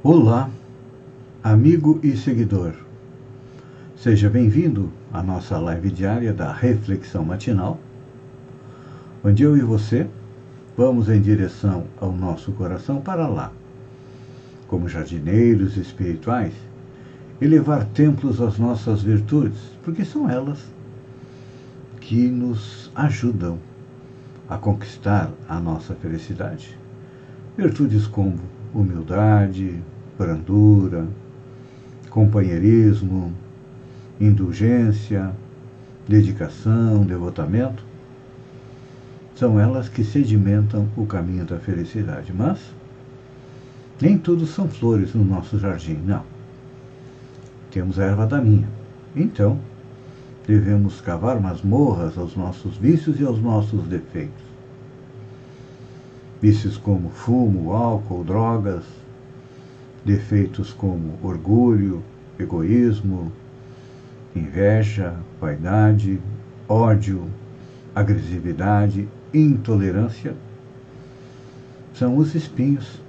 Olá, amigo e seguidor. Seja bem-vindo à nossa live diária da Reflexão Matinal, onde eu e você vamos em direção ao nosso coração para lá, como jardineiros espirituais, elevar templos às nossas virtudes, porque são elas que nos ajudam a conquistar a nossa felicidade. Virtudes como humildade, brandura, companheirismo, indulgência, dedicação, devotamento, são elas que sedimentam o caminho da felicidade. Mas nem tudo são flores no nosso jardim, não. Temos a erva daninha. Então, devemos cavar masmorras aos nossos vícios e aos nossos defeitos. Vícios como fumo, álcool, drogas, defeitos como orgulho, egoísmo, inveja, vaidade, ódio, agressividade, intolerância, são os espinhos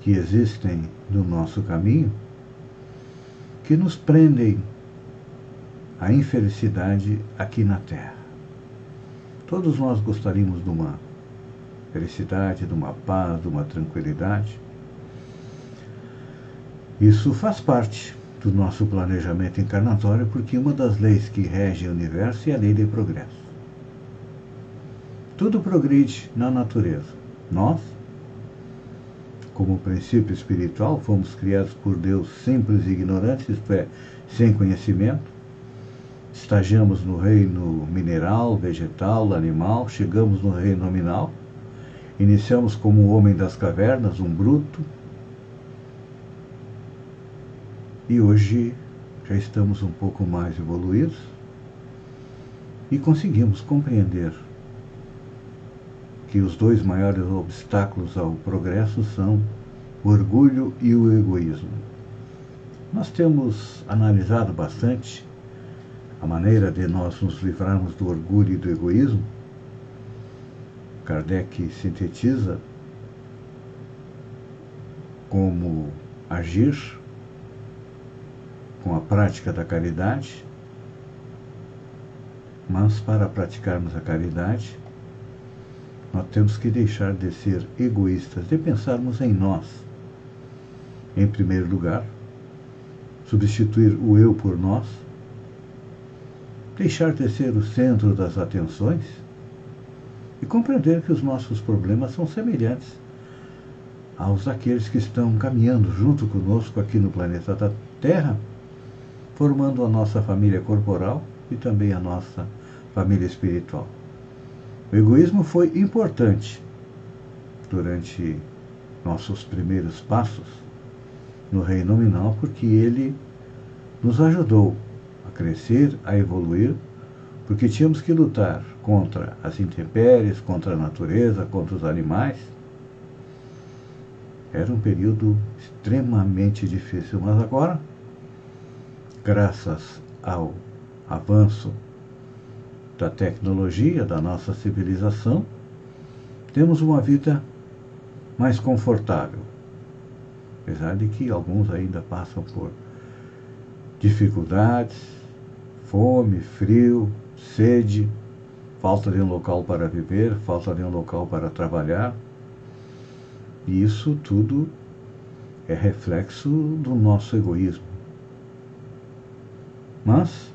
que existem no nosso caminho que nos prendem à infelicidade aqui na Terra. Todos nós gostaríamos de uma felicidade, de uma paz, de uma tranquilidade. Isso faz parte do nosso planejamento encarnatório, porque uma das leis que rege o universo é a lei de progresso. Tudo progride na natureza. Nós, como princípio espiritual, fomos criados por Deus simples e ignorantes, isto é, sem conhecimento. Estagiamos no reino mineral, vegetal, animal, chegamos no reino nominal. Iniciamos como o homem das cavernas, um bruto, E hoje já estamos um pouco mais evoluídos e conseguimos compreender que os dois maiores obstáculos ao progresso são o orgulho e o egoísmo. Nós temos analisado bastante a maneira de nós nos livrarmos do orgulho e do egoísmo. Kardec sintetiza como agir com a prática da caridade, mas para praticarmos a caridade, nós temos que deixar de ser egoístas, de pensarmos em nós, em primeiro lugar, substituir o eu por nós, deixar de ser o centro das atenções e compreender que os nossos problemas são semelhantes aos daqueles que estão caminhando junto conosco aqui no planeta da Terra formando a nossa família corporal e também a nossa família espiritual. O egoísmo foi importante durante nossos primeiros passos no reino nominal, porque ele nos ajudou a crescer, a evoluir, porque tínhamos que lutar contra as intempéries, contra a natureza, contra os animais. Era um período extremamente difícil, mas agora graças ao avanço da tecnologia, da nossa civilização, temos uma vida mais confortável. Apesar de que alguns ainda passam por dificuldades, fome, frio, sede, falta de um local para viver, falta de um local para trabalhar. E isso tudo é reflexo do nosso egoísmo. Mas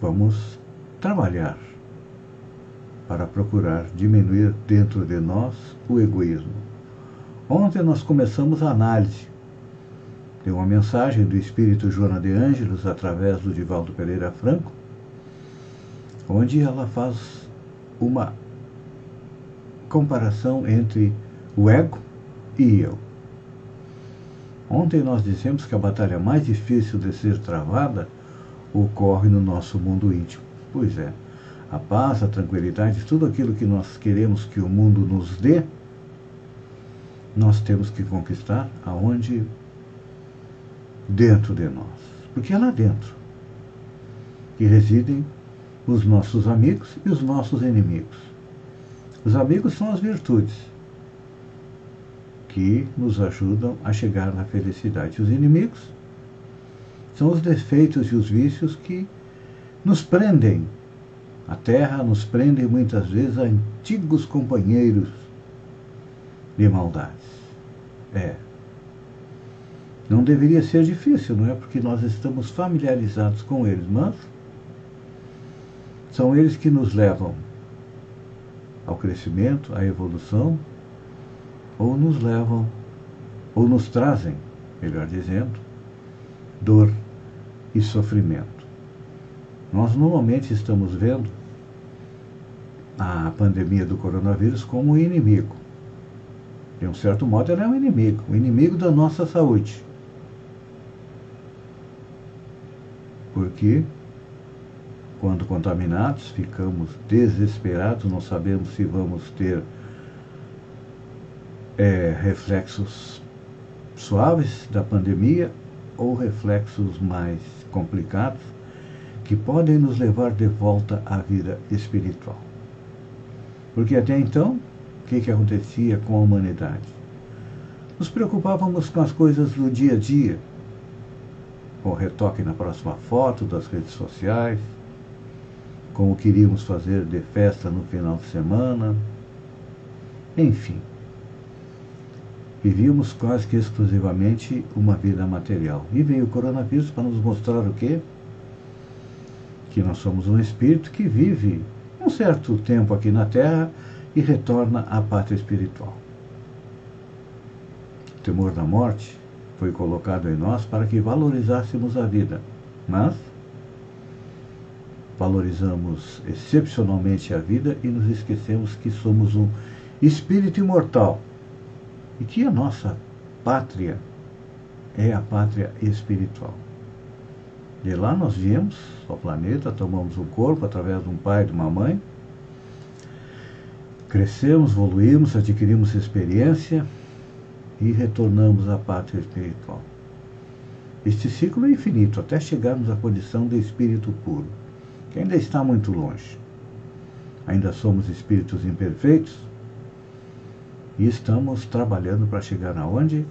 vamos trabalhar para procurar diminuir dentro de nós o egoísmo. Ontem nós começamos a análise de uma mensagem do Espírito Joana de Ângelos através do Divaldo Pereira Franco, onde ela faz uma comparação entre o ego e eu. Ontem nós dissemos que a batalha mais difícil de ser travada ocorre no nosso mundo íntimo. Pois é, a paz, a tranquilidade, tudo aquilo que nós queremos que o mundo nos dê, nós temos que conquistar aonde? Dentro de nós. Porque é lá dentro que residem os nossos amigos e os nossos inimigos. Os amigos são as virtudes que nos ajudam a chegar na felicidade. Os inimigos são os defeitos e os vícios que nos prendem. A terra nos prende muitas vezes a antigos companheiros de maldades. É. Não deveria ser difícil, não é? Porque nós estamos familiarizados com eles, mas são eles que nos levam ao crescimento, à evolução, ou nos levam, ou nos trazem, melhor dizendo, dor e sofrimento. Nós normalmente estamos vendo a pandemia do coronavírus como um inimigo. De um certo modo, ela é um inimigo, o um inimigo da nossa saúde. Porque quando contaminados, ficamos desesperados, não sabemos se vamos ter é, reflexos suaves da pandemia ou reflexos mais complicados que podem nos levar de volta à vida espiritual. Porque até então, o que, que acontecia com a humanidade? Nos preocupávamos com as coisas do dia a dia, com o retoque na próxima foto das redes sociais, como queríamos fazer de festa no final de semana. Enfim, vivíamos quase que exclusivamente uma vida material. E veio o coronavírus para nos mostrar o quê? Que nós somos um espírito que vive um certo tempo aqui na Terra e retorna à pátria espiritual. O temor da morte foi colocado em nós para que valorizássemos a vida, mas valorizamos excepcionalmente a vida e nos esquecemos que somos um espírito imortal e que a nossa pátria é a pátria espiritual. De lá nós viemos ao planeta, tomamos um corpo através de um pai e de uma mãe, crescemos, evoluímos, adquirimos experiência e retornamos à pátria espiritual. Este ciclo é infinito até chegarmos à condição de espírito puro que ainda está muito longe. Ainda somos espíritos imperfeitos e estamos trabalhando para chegar aonde?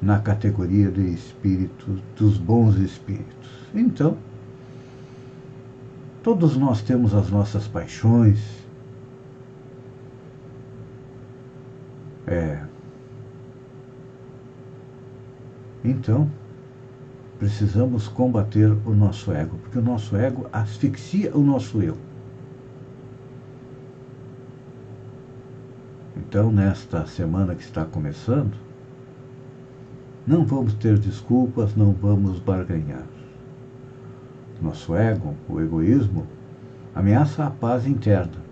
Na categoria de espíritos, dos bons espíritos. Então, todos nós temos as nossas paixões. É. Então, precisamos combater o nosso ego, porque o nosso ego asfixia o nosso eu. Então, nesta semana que está começando, não vamos ter desculpas, não vamos barganhar. Nosso ego, o egoísmo, ameaça a paz interna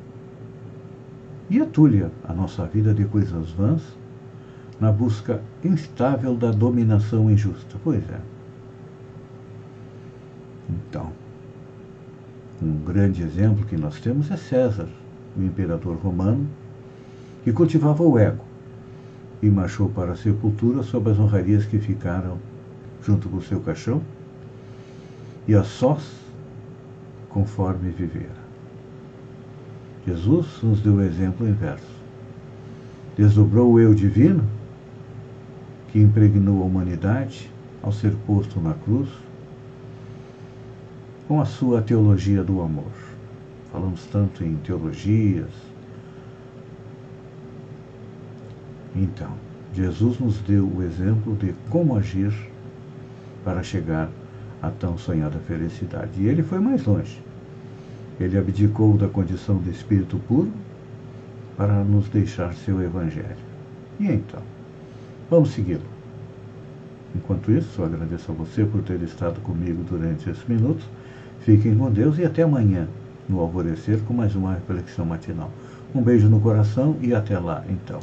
e atulha a nossa vida de coisas vãs na busca instável da dominação injusta. Pois é. Então, um grande exemplo que nós temos é César, o imperador romano, que cultivava o ego e marchou para a sepultura sob as honrarias que ficaram junto com o seu caixão e a sós conforme vivera. Jesus nos deu o exemplo inverso. Desdobrou o eu divino que impregnou a humanidade ao ser posto na cruz com a sua teologia do amor. Falamos tanto em teologias. Então, Jesus nos deu o exemplo de como agir para chegar à tão sonhada felicidade. E ele foi mais longe. Ele abdicou da condição de espírito puro para nos deixar seu evangelho. E então, vamos segui-lo. Enquanto isso, agradeço a você por ter estado comigo durante esses minutos Fiquem com Deus e até amanhã, no alvorecer, com mais uma reflexão matinal. Um beijo no coração e até lá, então.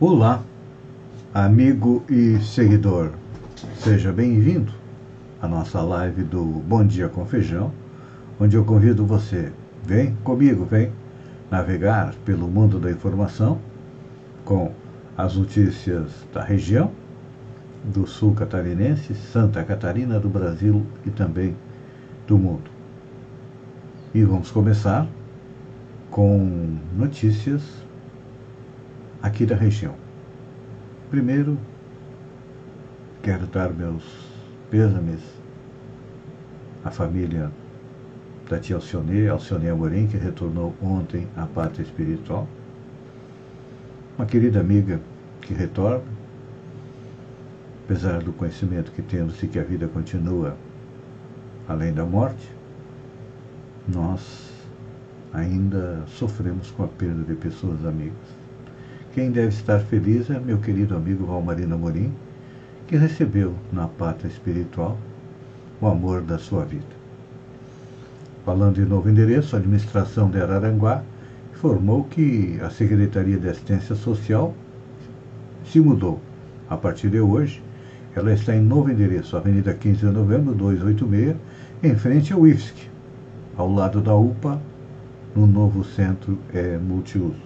Olá, amigo e seguidor. Seja bem-vindo à nossa live do Bom Dia com Feijão onde eu convido você, vem comigo, vem navegar pelo mundo da informação com as notícias da região, do sul catarinense, Santa Catarina, do Brasil e também do mundo. E vamos começar com notícias aqui da região. Primeiro, quero dar meus pêsames à família da tia Alcione, Alcione Amorim, que retornou ontem à pátria espiritual. Uma querida amiga que retorna, apesar do conhecimento que temos de que a vida continua além da morte, nós ainda sofremos com a perda de pessoas amigas. Quem deve estar feliz é meu querido amigo Valmarino Amorim, que recebeu na pátria espiritual o amor da sua vida. Falando de novo endereço, a administração de Araranguá informou que a Secretaria de Assistência Social se mudou. A partir de hoje, ela está em novo endereço, Avenida 15 de Novembro, 286, em frente ao IFSC, ao lado da UPA, no novo centro é, multiuso.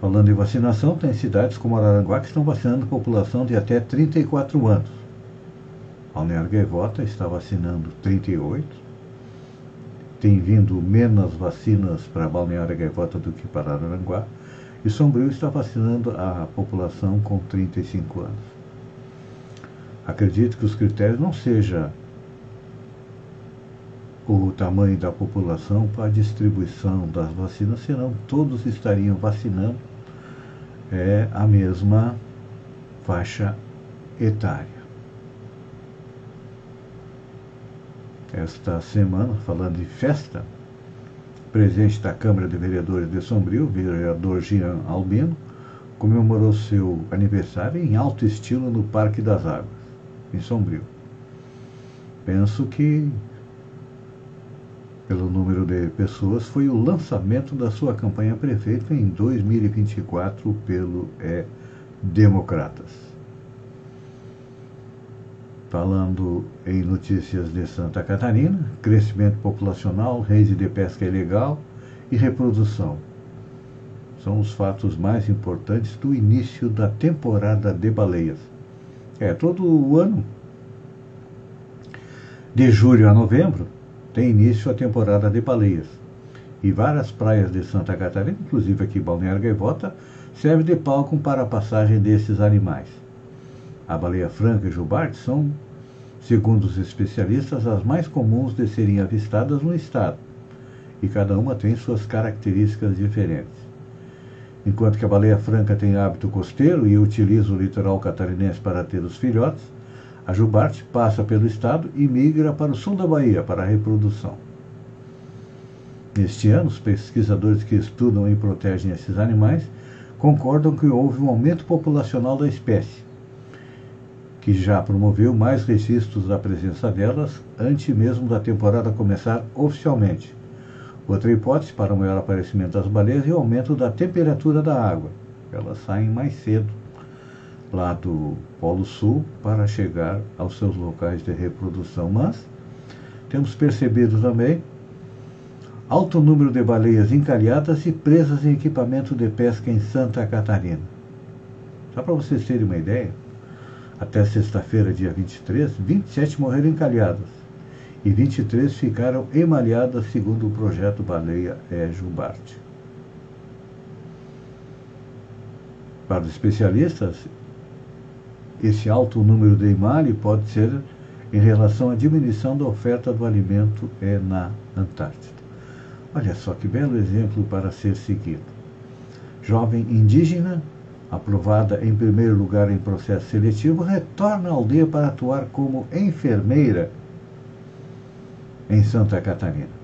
Falando em vacinação, tem cidades como Araranguá que estão vacinando população de até 34 anos. Balneário Gaivota está vacinando 38. Tem vindo menos vacinas para Balneário Gaivota do que para Araranguá. E Sombrio está vacinando a população com 35 anos. Acredito que os critérios não sejam o tamanho da população para a distribuição das vacinas, senão todos estariam vacinando é, a mesma faixa etária. Esta semana, falando de festa, presidente da Câmara de Vereadores de Sombrio, vereador Jean Albino, comemorou seu aniversário em alto estilo no Parque das Águas, em Sombrio. Penso que pelo número de pessoas foi o lançamento da sua campanha prefeito em 2024 pelo é, Democratas. Falando em notícias de Santa Catarina, crescimento populacional, rede de pesca ilegal e reprodução. São os fatos mais importantes do início da temporada de baleias. É, todo o ano, de julho a novembro, tem início a temporada de baleias. E várias praias de Santa Catarina, inclusive aqui Balneário Gaivota, servem de palco para a passagem desses animais. A baleia franca e jubarte são, segundo os especialistas, as mais comuns de serem avistadas no estado, e cada uma tem suas características diferentes. Enquanto que a baleia franca tem hábito costeiro e utiliza o litoral catarinense para ter os filhotes, a jubarte passa pelo estado e migra para o sul da Bahia para a reprodução. Neste ano, os pesquisadores que estudam e protegem esses animais concordam que houve um aumento populacional da espécie, que já promoveu mais registros da presença delas antes mesmo da temporada começar oficialmente. Outra hipótese para o maior aparecimento das baleias é o aumento da temperatura da água. Elas saem mais cedo lá do Polo Sul para chegar aos seus locais de reprodução. Mas temos percebido também alto número de baleias encalhadas e presas em equipamento de pesca em Santa Catarina. Só para vocês terem uma ideia, até sexta-feira, dia 23, 27 morreram encalhadas e 23 ficaram emalhadas segundo o projeto Baleia é Jubarte. Para os especialistas, esse alto número de emalhe pode ser em relação à diminuição da oferta do alimento é na Antártida. Olha só que belo exemplo para ser seguido. Jovem indígena, aprovada em primeiro lugar em processo seletivo, retorna à aldeia para atuar como enfermeira em Santa Catarina.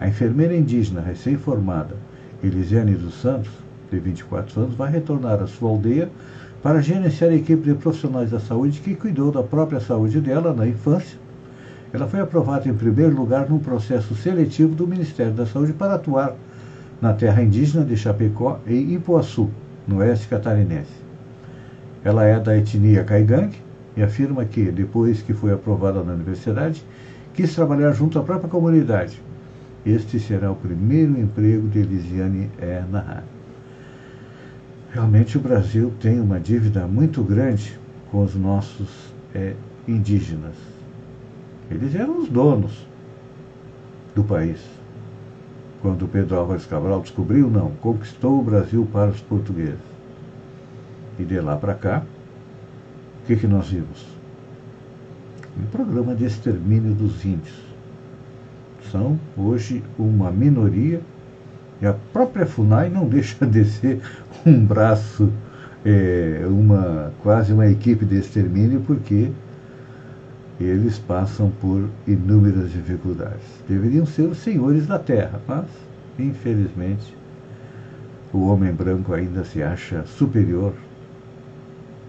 A enfermeira indígena recém-formada, Elisiane dos Santos, de 24 anos, vai retornar à sua aldeia para gerenciar a equipe de profissionais da saúde que cuidou da própria saúde dela na infância. Ela foi aprovada em primeiro lugar num processo seletivo do Ministério da Saúde para atuar na terra indígena de Chapecó, em Ipuaçu, no oeste catarinense. Ela é da etnia Caigang e afirma que, depois que foi aprovada na universidade, quis trabalhar junto à própria comunidade. Este será o primeiro emprego de Elisiane é, Nahar. Realmente o Brasil tem uma dívida muito grande com os nossos é, indígenas. Eles eram os donos do país. Quando Pedro Álvares Cabral descobriu, não, conquistou o Brasil para os portugueses. E de lá para cá, o que, que nós vimos? Um programa de extermínio dos índios. São hoje uma minoria e a própria FUNAI não deixa de ser um braço, é, uma, quase uma equipe de extermínio, porque eles passam por inúmeras dificuldades. Deveriam ser os senhores da terra, mas, infelizmente, o homem branco ainda se acha superior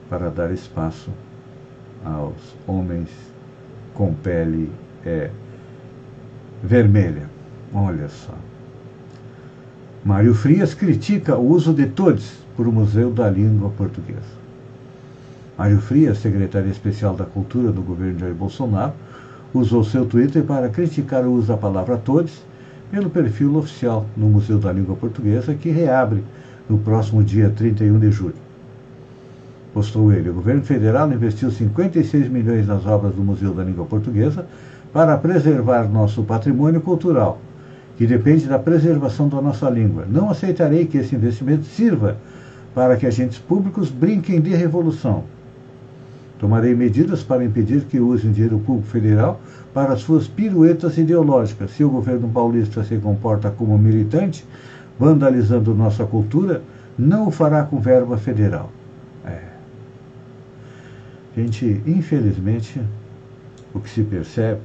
para dar espaço aos homens com pele é, vermelha. Olha só. Mário Frias critica o uso de todes por Museu da Língua Portuguesa. Mário Frias, secretário especial da Cultura do governo Jair Bolsonaro, usou seu Twitter para criticar o uso da palavra todes pelo perfil oficial no Museu da Língua Portuguesa, que reabre no próximo dia 31 de julho. Postou ele: o governo federal investiu 56 milhões nas obras do Museu da Língua Portuguesa para preservar nosso patrimônio cultural que depende da preservação da nossa língua. Não aceitarei que esse investimento sirva para que agentes públicos brinquem de revolução. Tomarei medidas para impedir que usem dinheiro público federal para suas piruetas ideológicas. Se o governo paulista se comporta como militante, vandalizando nossa cultura, não o fará com verba federal. É. Gente, infelizmente, o que se percebe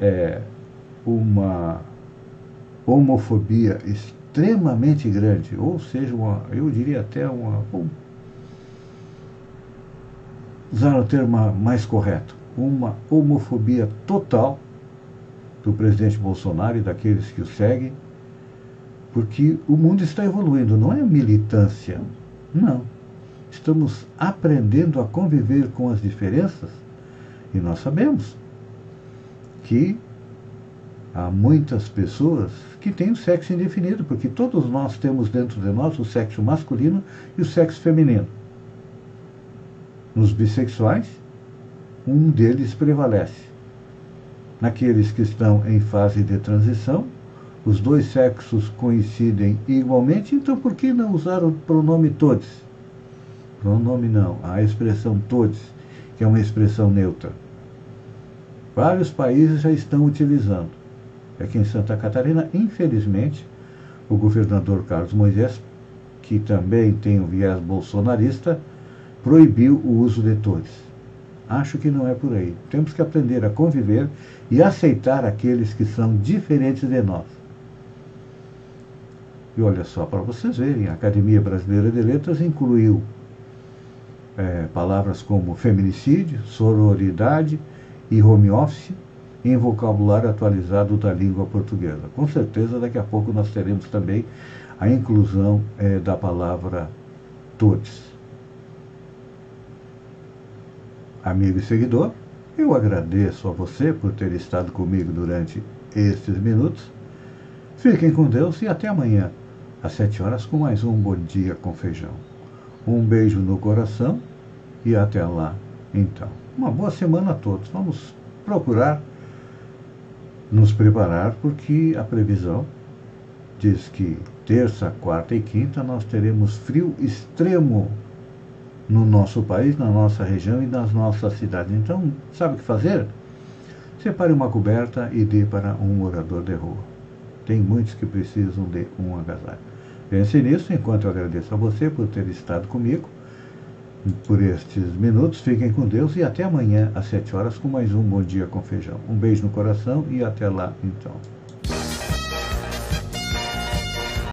é uma homofobia extremamente grande, ou seja, uma, eu diria até uma. Um, usar o termo mais correto, uma homofobia total do presidente Bolsonaro e daqueles que o seguem, porque o mundo está evoluindo, não é militância, não. Estamos aprendendo a conviver com as diferenças e nós sabemos que há muitas pessoas que têm o sexo indefinido, porque todos nós temos dentro de nós o sexo masculino e o sexo feminino. Nos bissexuais, um deles prevalece. Naqueles que estão em fase de transição, os dois sexos coincidem igualmente, então por que não usar o pronome todos? Pronome não, a expressão todos, que é uma expressão neutra. Vários países já estão utilizando. Aqui em Santa Catarina, infelizmente, o governador Carlos Moisés, que também tem um viés bolsonarista, proibiu o uso de todos. Acho que não é por aí. Temos que aprender a conviver e aceitar aqueles que são diferentes de nós. E olha só, para vocês verem, a Academia Brasileira de Letras incluiu é, palavras como feminicídio, sororidade e home office em vocabulário atualizado da língua portuguesa. Com certeza, daqui a pouco nós teremos também a inclusão é, da palavra todos. Amigo e seguidor, eu agradeço a você por ter estado comigo durante estes minutos. Fiquem com Deus e até amanhã, às sete horas, com mais um Bom Dia com Feijão. Um beijo no coração e até lá, então. Uma boa semana a todos. Vamos procurar nos preparar, porque a previsão diz que terça, quarta e quinta nós teremos frio extremo no nosso país, na nossa região e nas nossas cidades. Então, sabe o que fazer? Separe uma coberta e dê para um morador de rua. Tem muitos que precisam de um agasalho. Pense nisso enquanto eu agradeço a você por ter estado comigo por estes minutos. Fiquem com Deus e até amanhã às 7 horas com mais um Bom Dia com Feijão. Um beijo no coração e até lá então.